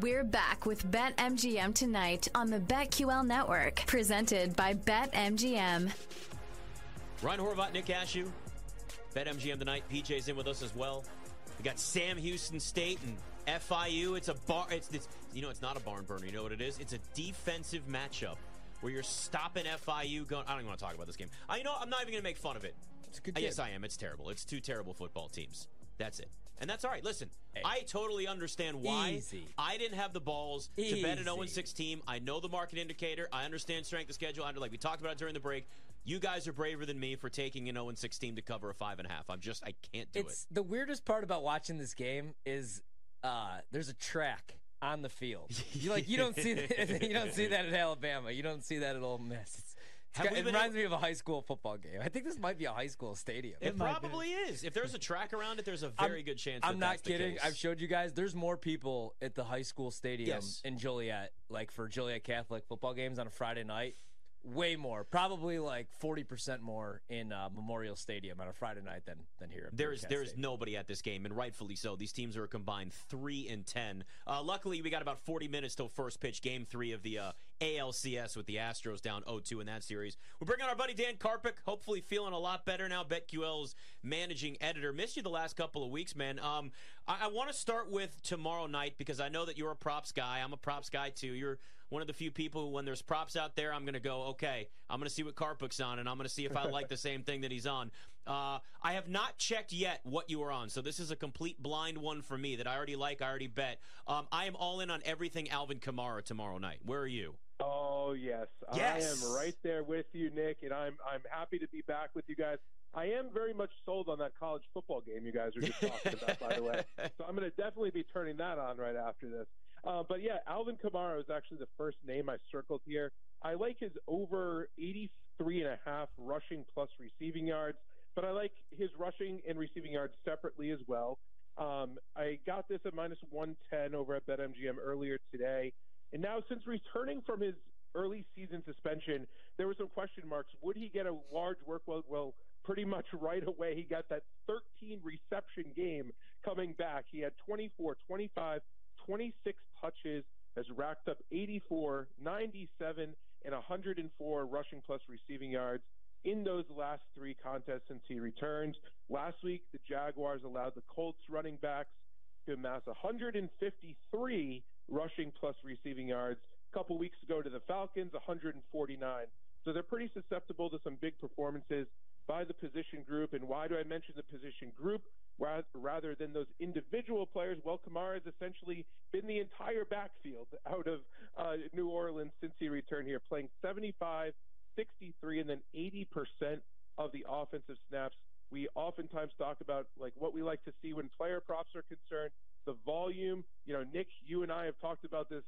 We're back with BetMGM tonight on the BetQL network, presented by BetMGM. Ryan Horvat, Nick Ashooh, BetMGM tonight. PJ's in with us as well. We got Sam Houston State and FIU. It's a bar. It's, it's you know it's not a barn burner. You know what it is? It's a defensive matchup where you're stopping FIU. Going. I don't even want to talk about this game. I you know I'm not even going to make fun of it. It's a good Uh, game. Yes, I am. It's terrible. It's two terrible football teams. That's it. And that's all right. Listen, I totally understand why. Easy. I didn't have the balls to bet an 0 Easy. 6 team. I know the market indicator. I understand strength of schedule. I like we talked about it during the break. You guys are braver than me for taking an 0 6 team to cover a five and a half. I'm just I can't do It's it. the weirdest part about watching this game is uh, there's a track on the field. You like you don't see that, you don't see that at Alabama. You don't see that at Ole Miss. It's, it's Have it reminds able- me of a high school football game. I think this might be a high school stadium. It probably is. If there's a track around it, there's a I'm- very good chance. I'm that not that's the kidding. case. I've showed you guys. There's more people at the high school stadium Yes. in Joliet, like for Joliet Catholic football games on a Friday night. Way more, probably like forty percent more in uh, Memorial Stadium on a Friday night than than here. There is there is nobody at this game, and rightfully so. These teams are a combined three and ten. Uh, luckily, we got about 40 minutes till first pitch, game three of the uh, ALCS with the Astros down 0-2 in that series. We're bringing our buddy Dan Karpuc, hopefully feeling a lot better now. BetQL's managing editor. Missed you the last couple of weeks, man. Um, I, I want to start with tomorrow night because I know that you're a props guy. I'm a props guy too. You're one of the few people who, when there's props out there, I'm going to go, okay, I'm going to see what Karpuc's on, and I'm going to see if I like the same thing that he's on. Uh, I have not checked yet what you are on, so this is a complete blind one for me that I already like, I already bet. Um, I am all in on everything Alvin Kamara tomorrow night. Where are you? Oh yes. Yes! I am right there with you, Nick, and I'm I'm happy to be back with you guys. I am very much sold on that college football game you guys were just talking about, by the way. So I'm going to definitely be turning that on right after this. Uh, but yeah, Alvin Kamara is actually the first name I circled here. I like his over 83 and a half rushing plus receiving yards, but I like his rushing and receiving yards separately as well. Um, I got this at minus 110 over at BetMGM earlier today. And now, since returning from his early season suspension, there were some question marks. Would he get a large workload? Well, pretty much right away, he got that 13 reception game coming back. He had 24, 25, 26 touches, has racked up 84, 97, and 104 rushing plus receiving yards in those last three contests since he returned. Last week, the Jaguars allowed the Colts running backs to amass 153 rushing plus receiving yards. A couple weeks ago to the Falcons, 149. So they're pretty susceptible to some big performances by the position group. And why do I mention the position group rather than those individual players? Well, Kamara has essentially been the entire backfield out of uh, New Orleans since he returned here, playing 75, 63, and then 80% of the offensive snaps. We oftentimes talk about like what we like to see when player props are concerned. The volume, you know, Nick, you and I have talked about this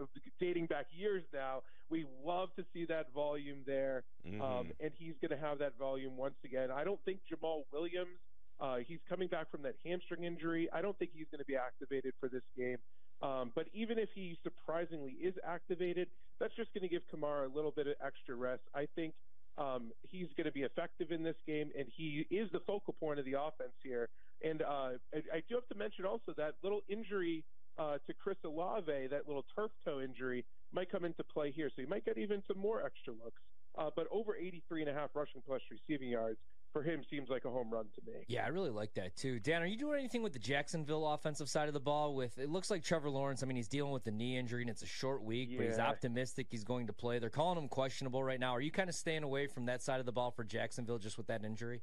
uh, dating back years now. We love to see that volume there, um, and he's going to have that volume once again. I don't think Jamaal Williams, uh, he's coming back from that hamstring injury. I don't think he's going to be activated for this game. Um, but even if he surprisingly is activated, that's just going to give Kamara a little bit of extra rest. I think um, he's going to be effective in this game, and he is the focal point of the offense here. And uh, I, I do have to mention also that little injury uh, to Chris Olave, that little turf toe injury, might come into play here. So he might get even some more extra looks. Uh, but over 83 and a half rushing plus receiving yards for him seems like a home run to me. Yeah, I really like that too. Dan, are you doing anything with the Jacksonville offensive side of the ball? With it looks like Trevor Lawrence. I mean, he's dealing with the knee injury and it's a short week, but he's optimistic he's going to play. They're calling him questionable right now. Are you kind of staying away from that side of the ball for Jacksonville just with that injury?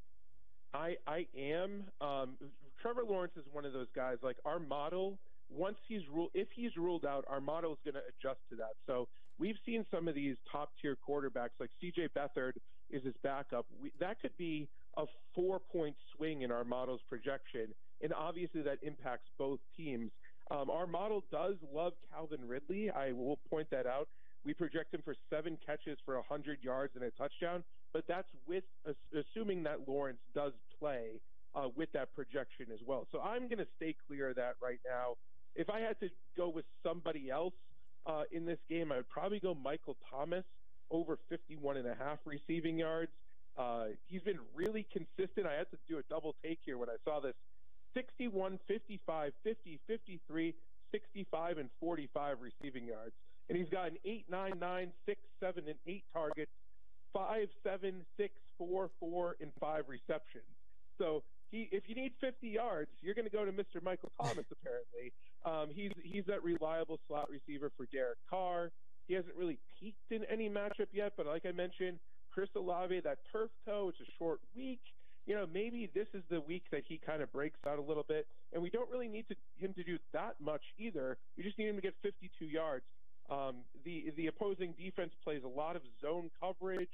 I I am. Um, Trevor Lawrence is one of those guys. Like our model, once he's ruled, if he's ruled out, our model is going to adjust to that. So we've seen some of these top tier quarterbacks, like C.J. Beathard is his backup. We, that could be a four point swing in our model's projection, and obviously that impacts both teams. Um, our model does love Calvin Ridley. I will point that out. We project him for seven catches for 100 yards and a touchdown, but that's with assuming that Lawrence does play uh, with that projection as well. So I'm going to stay clear of that right now. If I had to go with somebody else uh, in this game, I would probably go Michael Thomas over 51 and a half receiving yards. Uh, he's been really consistent. I had to do a double take here when I saw this 61, 55, 50, 53, 65 and 45 receiving yards. And he's gotten got an 8, 9, 9, 6, 7, and 8 targets, 5, 7, 6, 4, 4, and 5 receptions. So he, if you need 50 yards, you're going to go to Mr. Michael Thomas. Apparently, um, he's he's that reliable slot receiver for Derek Carr. He hasn't really peaked in any matchup yet, but like I mentioned, Chris Olave, that turf toe, it's a short week. You know, maybe this is the week that he kind of breaks out a little bit, and we don't really need to, him to do that much either. We just need him to get 52 yards. Um, the the opposing defense plays a lot of zone coverage.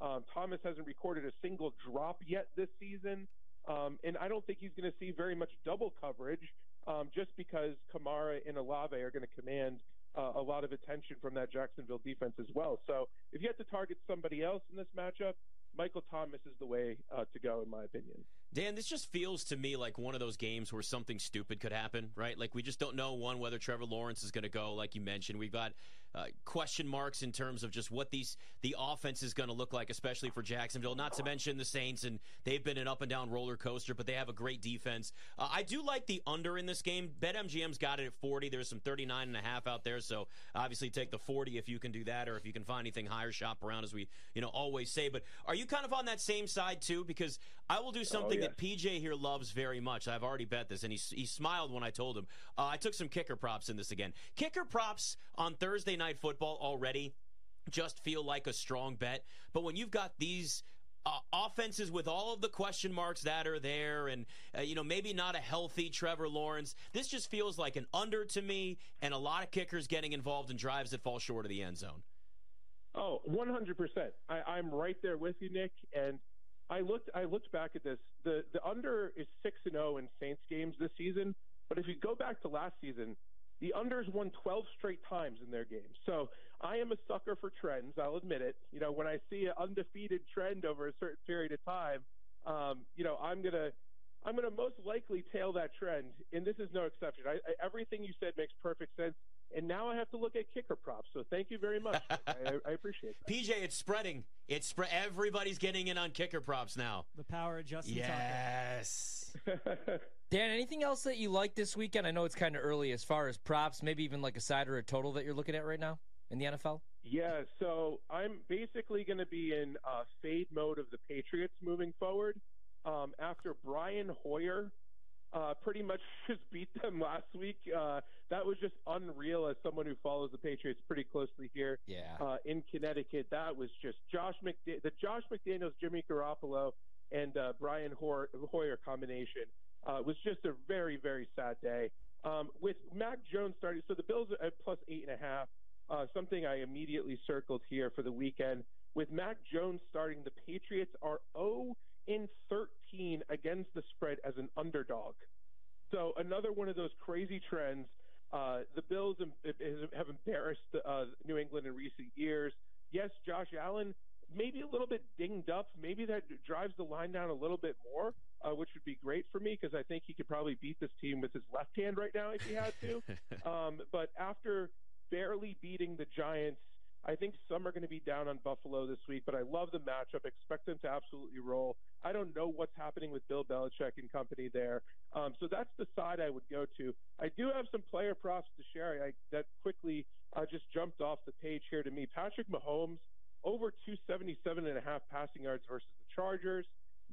Um, Thomas hasn't recorded a single drop yet this season. Um, and I don't think he's going to see very much double coverage um, just because Kamara and Olave are going to command uh, a lot of attention from that Jacksonville defense as well. So if you had to target somebody else in this matchup, Michael Thomas is the way uh, to go, in my opinion. Dan, this just feels to me like one of those games where something stupid could happen, right? Like we just don't know one whether Trevor Lawrence is going to go, like you mentioned. We've got uh, question marks in terms of just what these the offense is going to look like, especially for Jacksonville. Not to mention the Saints, and they've been an up and down roller coaster, but they have a great defense. Uh, I do like the under in this game. BetMGM's got it at 40. There's some 39 and a half out there, so obviously take the 40 if you can do that, or if you can find anything higher, shop around as we you know always say. But are you kind of on that same side too? Because I will do something oh, yeah. that PJ here loves very much. I've already bet this, and he he smiled when I told him. Uh, I took some kicker props in this again. Kicker props on Thursday night football already just feel like a strong bet. But when you've got these uh, offenses with all of the question marks that are there, and uh, you know maybe not a healthy Trevor Lawrence. This just feels like an under to me, and a lot of kickers getting involved in drives that fall short of the end zone. Oh, 100%. I, I'm right there with you, Nick. And I looked I looked back at this. The the under is six and zero oh in Saints games this season. But if you go back to last season, the unders won 12 straight times in their games. So I am a sucker for trends. I'll admit it. You know, when I see an undefeated trend over a certain period of time, um, you know, I'm gonna I'm gonna most likely tail that trend, and this is no exception. I, I, everything you said makes perfect sense. And now I have to look at kicker props. So thank you very much. I, I, appreciate that. PJ, it's spreading. It's spread. Everybody's getting in on kicker props now. The power of Justin yes. Dan, anything else that you like this weekend? I know it's kind of early as far as props, maybe even like a side or a total that you're looking at right now in the NFL. Yeah, so I'm basically going to be in uh, fade mode of the Patriots moving forward. Um, after Brian Hoyer uh, pretty much just beat them last week. Uh, that was just unreal as someone who follows the Patriots pretty closely here yeah. uh, in Connecticut. That was just Josh McDaniels, the Josh McDaniels, Jimmy Garoppolo, and uh, Brian Hoyer combination uh, was just a very, very sad day. Um, with Mac Jones starting, so the Bills at plus eight and a half, uh, something I immediately circled here for the weekend. With Mac Jones starting, the Patriots are 0 in 13 against the spread as an underdog. So another one of those crazy trends. Uh, the Bills have embarrassed uh, New England in recent years. Yes, Josh Allen maybe a little bit dinged up. Maybe that drives the line down a little bit more, uh, which would be great for me because I think he could probably beat this team with his left hand right now if he had to. um, but after barely beating the Giants I think some are going to be down on Buffalo this week, but I love the matchup. Expect them to absolutely roll. I don't know what's happening with Bill Belichick and company there. Um, so that's the side I would go to. I do have some player props to share I, that quickly uh, just jumped off the page here to me. Patrick Mahomes, over 277 and a half passing yards versus the Chargers.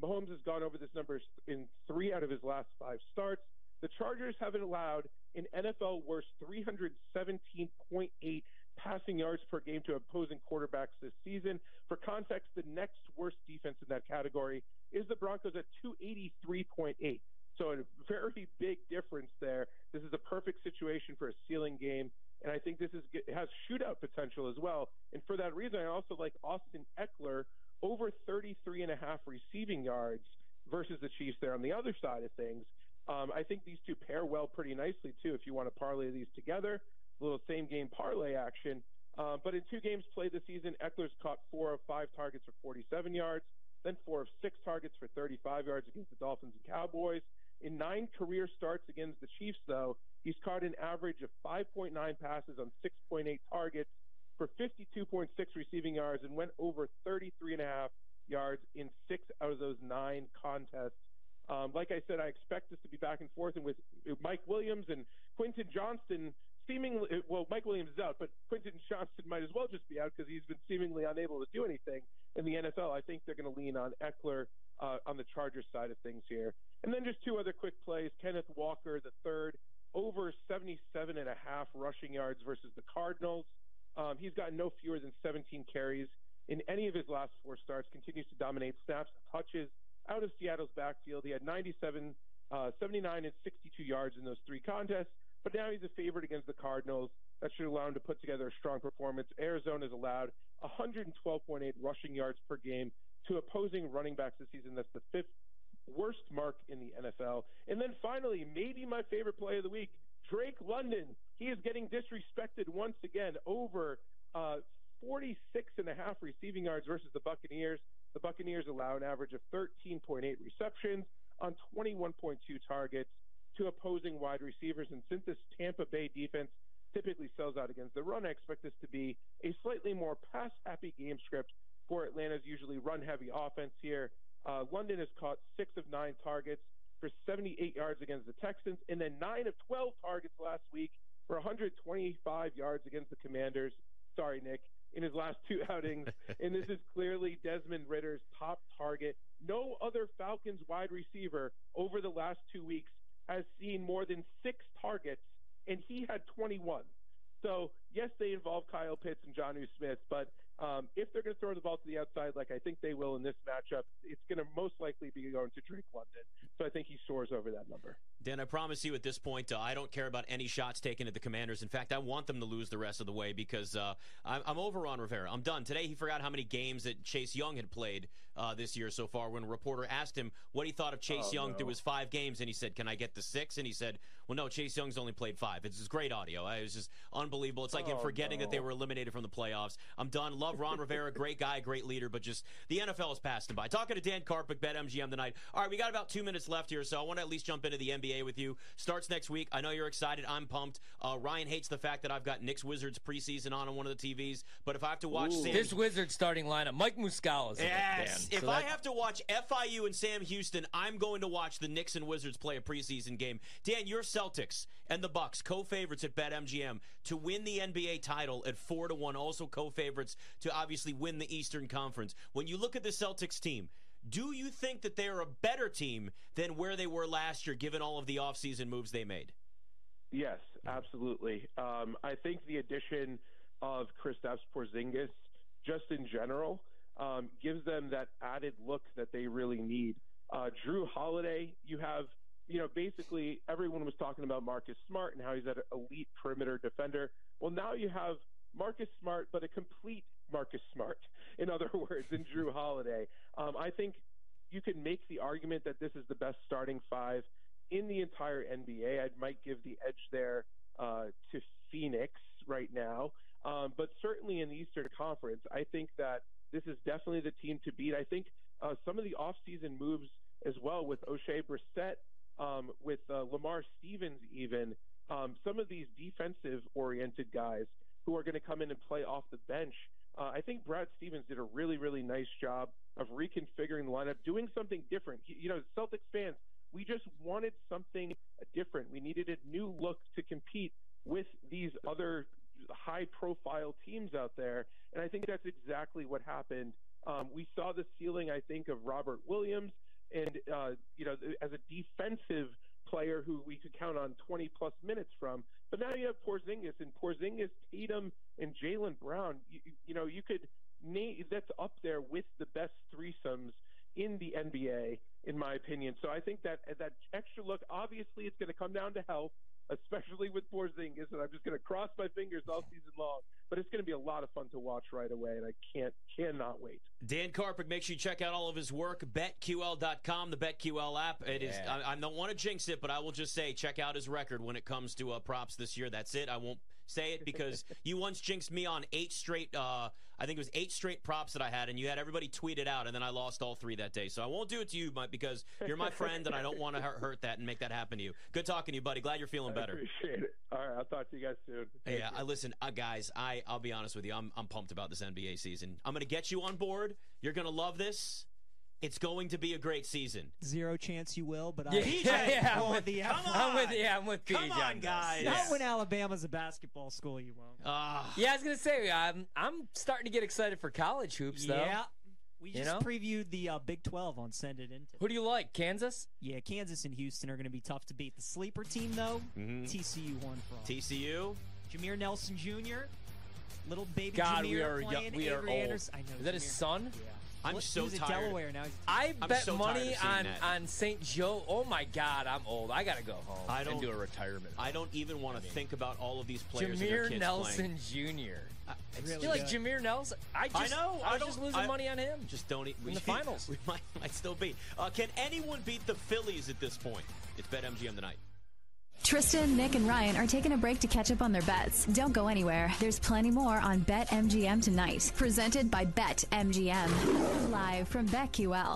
Mahomes has gone over this number in three out of his last five starts. The Chargers haven't allowed an NFL worst 317.8 passing yards per game to opposing quarterbacks this season. For context, the next worst defense in that category is the Broncos at 283.8. So a very big difference there. This is a perfect situation for a ceiling game, and I think this is has shootout potential as well. And for that reason, I also like Austin Ekeler over 33 and a half receiving yards versus the Chiefs there on the other side of things. Um, I think these two pair well pretty nicely too. If you want to parlay these together, little same game parlay action. Uh, but in two games played this season, Ekeler's caught four of five targets for 47 yards, then four of six targets for 35 yards against the Dolphins and Cowboys. In nine career starts against the Chiefs, though, he's caught an average of 5.9 passes on 6.8 targets for 52.6 receiving yards and went over 33 and a half yards in six out of those nine contests. Um, like I said, I expect this to be back and forth, and with Mike Williams and Quentin Johnston seemingly well, Mike Williams is out, but Quentin Johnston might as well just be out because he's been seemingly unable to do anything in the NFL. I think they're going to lean on Ekeler uh, on the Chargers side of things here, and then just two other quick plays: Kenneth Walker, the third, over 77 and a half rushing yards versus the Cardinals. Um, he's gotten no fewer than 17 carries in any of his last four starts. Continues to dominate snaps and touches out of Seattle's backfield. He had 97, uh, 79, and 62 yards in those three contests. But now he's a favorite against the Cardinals. That should allow him to put together a strong performance. Arizona has allowed 112.8 rushing yards per game to opposing running backs this season. That's the fifth worst mark in the NFL. And then finally, maybe my favorite play of the week, Drake London. He is getting disrespected once again over uh, 46 and a half receiving yards versus the Buccaneers. The Buccaneers allow an average of 13.8 receptions on 21.2 targets to opposing wide receivers. And since this Tampa Bay defense typically sells out against the run, I expect this to be a slightly more pass happy game script for Atlanta's usually run heavy offense here. Uh, London has caught six of nine targets for 78 yards against the Texans, and then nine of 12 targets last week for 125 yards against the Commanders. Sorry, Nick, in his last two outings. and this is clearly Desmond Ridder's top target. No other Falcons wide receiver over the last two weeks has seen more than six targets, and he had 21. So, yes, they involve Kyle Pitts and Jonnu Smith, but um, if they're going to throw the ball to the outside, like I think they will in this matchup, it's going to most likely be going to Drake London. So I think he soars over that number. Dan, I promise you at this point, uh, I don't care about any shots taken at the Commanders. In fact, I want them to lose the rest of the way because uh, I'm, I'm, over on Rivera. I'm done. Today, he forgot how many games that Chase Young had played uh, this year so far. When a reporter asked him what he thought of Chase oh, Young no. through his five games, and he said, "Can I get the six? And he said, "Well, no, Chase Young's only played five. It's just great audio. It was just unbelievable. It's like oh, him forgetting no. that they were eliminated from the playoffs. I'm done. Love Ron Rivera, great guy, great leader, but just the NFL has passed him by. Talking to Dan Karpuc, Bet MGM tonight. All right, we got about two minutes left here, so I want to at least jump into the NBA with you. Starts next week. I know you're excited. I'm pumped. Uh, Ryan hates the fact that I've got Knicks Wizards preseason on on one of the TVs, but if I have to watch Ooh. Sam, his Wizards starting lineup, Mike Muscala. Yes. If so I have to watch FIU and Sam Houston, I'm going to watch the Knicks and Wizards play a preseason game. Dan, your Celtics and the Bucks, co-favorites at BetMGM to win the NBA title at four to one. Also co-favorites to obviously win the Eastern Conference. When you look at the Celtics team. Do you think that they're a better team than where they were last year, given all of the offseason moves they made? Yes, absolutely. Um, I think the addition of Kristaps Porzingis, just in general, um, gives them that added look that they really need. Uh, Jrue Holiday, you have, you know, basically everyone was talking about Marcus Smart and how he's an elite perimeter defender. Well, now you have Marcus Smart, but a complete Marcus Smart, in other words, in Jrue Holiday. Um, I think you can make the argument that this is the best starting five in the entire NBA. I might give the edge there uh, to Phoenix right now. Um, but certainly in the Eastern Conference, I think that this is definitely the team to beat. I think uh, some of the offseason moves as well with Oshae Brissett, um, with uh, Lamar Stevens, even um, some of these defensive oriented guys who are going to come in and play off the bench. Uh, I think Brad Stevens did a really, really nice job of reconfiguring the lineup, doing something different. You know, Celtics fans, we just wanted something different. We needed a new look to compete with these other high profile teams out there. And I think that's exactly what happened. Um, we saw the ceiling, I think, of Robert Williams, and uh, you know, as a defensive player who we could count on 20 plus minutes from. But now you have Porzingis and Porzingis, Tatum, and Jaylen Brown. You, you know, you could name that's up there with the best threesomes in the NBA, in my opinion. So I think that that extra look, obviously, it's going to come down to health especially with Porzingis, and I'm just going to cross my fingers all season long. But it's going to be a lot of fun to watch right away, and I can't cannot wait. Dan Karpuc, make sure you check out all of his work. BetQL.com, the BetQL app. It yeah. is. I, I, don't want to jinx it, but I will just say check out his record when it comes to uh, props this year. That's it. I won't say it because you once jinxed me on eight straight. Uh, I think it was eight straight props that I had, and you had everybody tweet it out, and then I lost all three that day. So I won't do it to you, Mike, because you're my friend, and I don't want to hurt that and make that happen to you. Good talking to you, buddy. Glad you're feeling better. I appreciate it. All right, I'll talk to you guys soon. Thank yeah, you. I listen, uh, guys. I I'll be honest with you. I'm I'm pumped about this NBA season. I'm going to get you on board. You're going to love this. It's going to be a great season. Zero chance you will, but Yeah, I, yeah, yeah, I'm with, the Come I'm with, on. yeah, I'm with Pete. Come on, guys. not Yeah. when Alabama's a basketball school, you won't. Ah. Yeah, I was gonna say I'm I'm starting to get excited for college hoops though. yeah, we You just know? previewed the uh, Big 12 on Send It Into. Who do you like? Kansas? Yeah, Kansas and Houston are going to be tough to beat. The sleeper team, though, Mhm. TCU won for all. TCU. Jameer Nelson Jr., little baby God, Jameer we are playing. young- we are old. Anderson. I know. Is that his son? Yeah. I'm so he was tired. Delaware now. He's I I'm bet so money on that. on St. Joe. Oh my God, I'm old. I gotta go home I don't- do a retirement. I don't even want to think about all of these players. and their Jameer kids Nelson playing. Jr. I, it's Do you like just- Jameer Nelson? I just I know. I I was just losing I- money on him. Just don't. e- We, In the finals. We might, might still be. Uh, can anyone beat the Phillies at this point? It's BetMGM tonight. Tristan, Nick, and Ryan are taking a break to catch up on their bets. Don't go anywhere. There's plenty more on BetMGM tonight. Presented by BetMGM. Live from BetQL.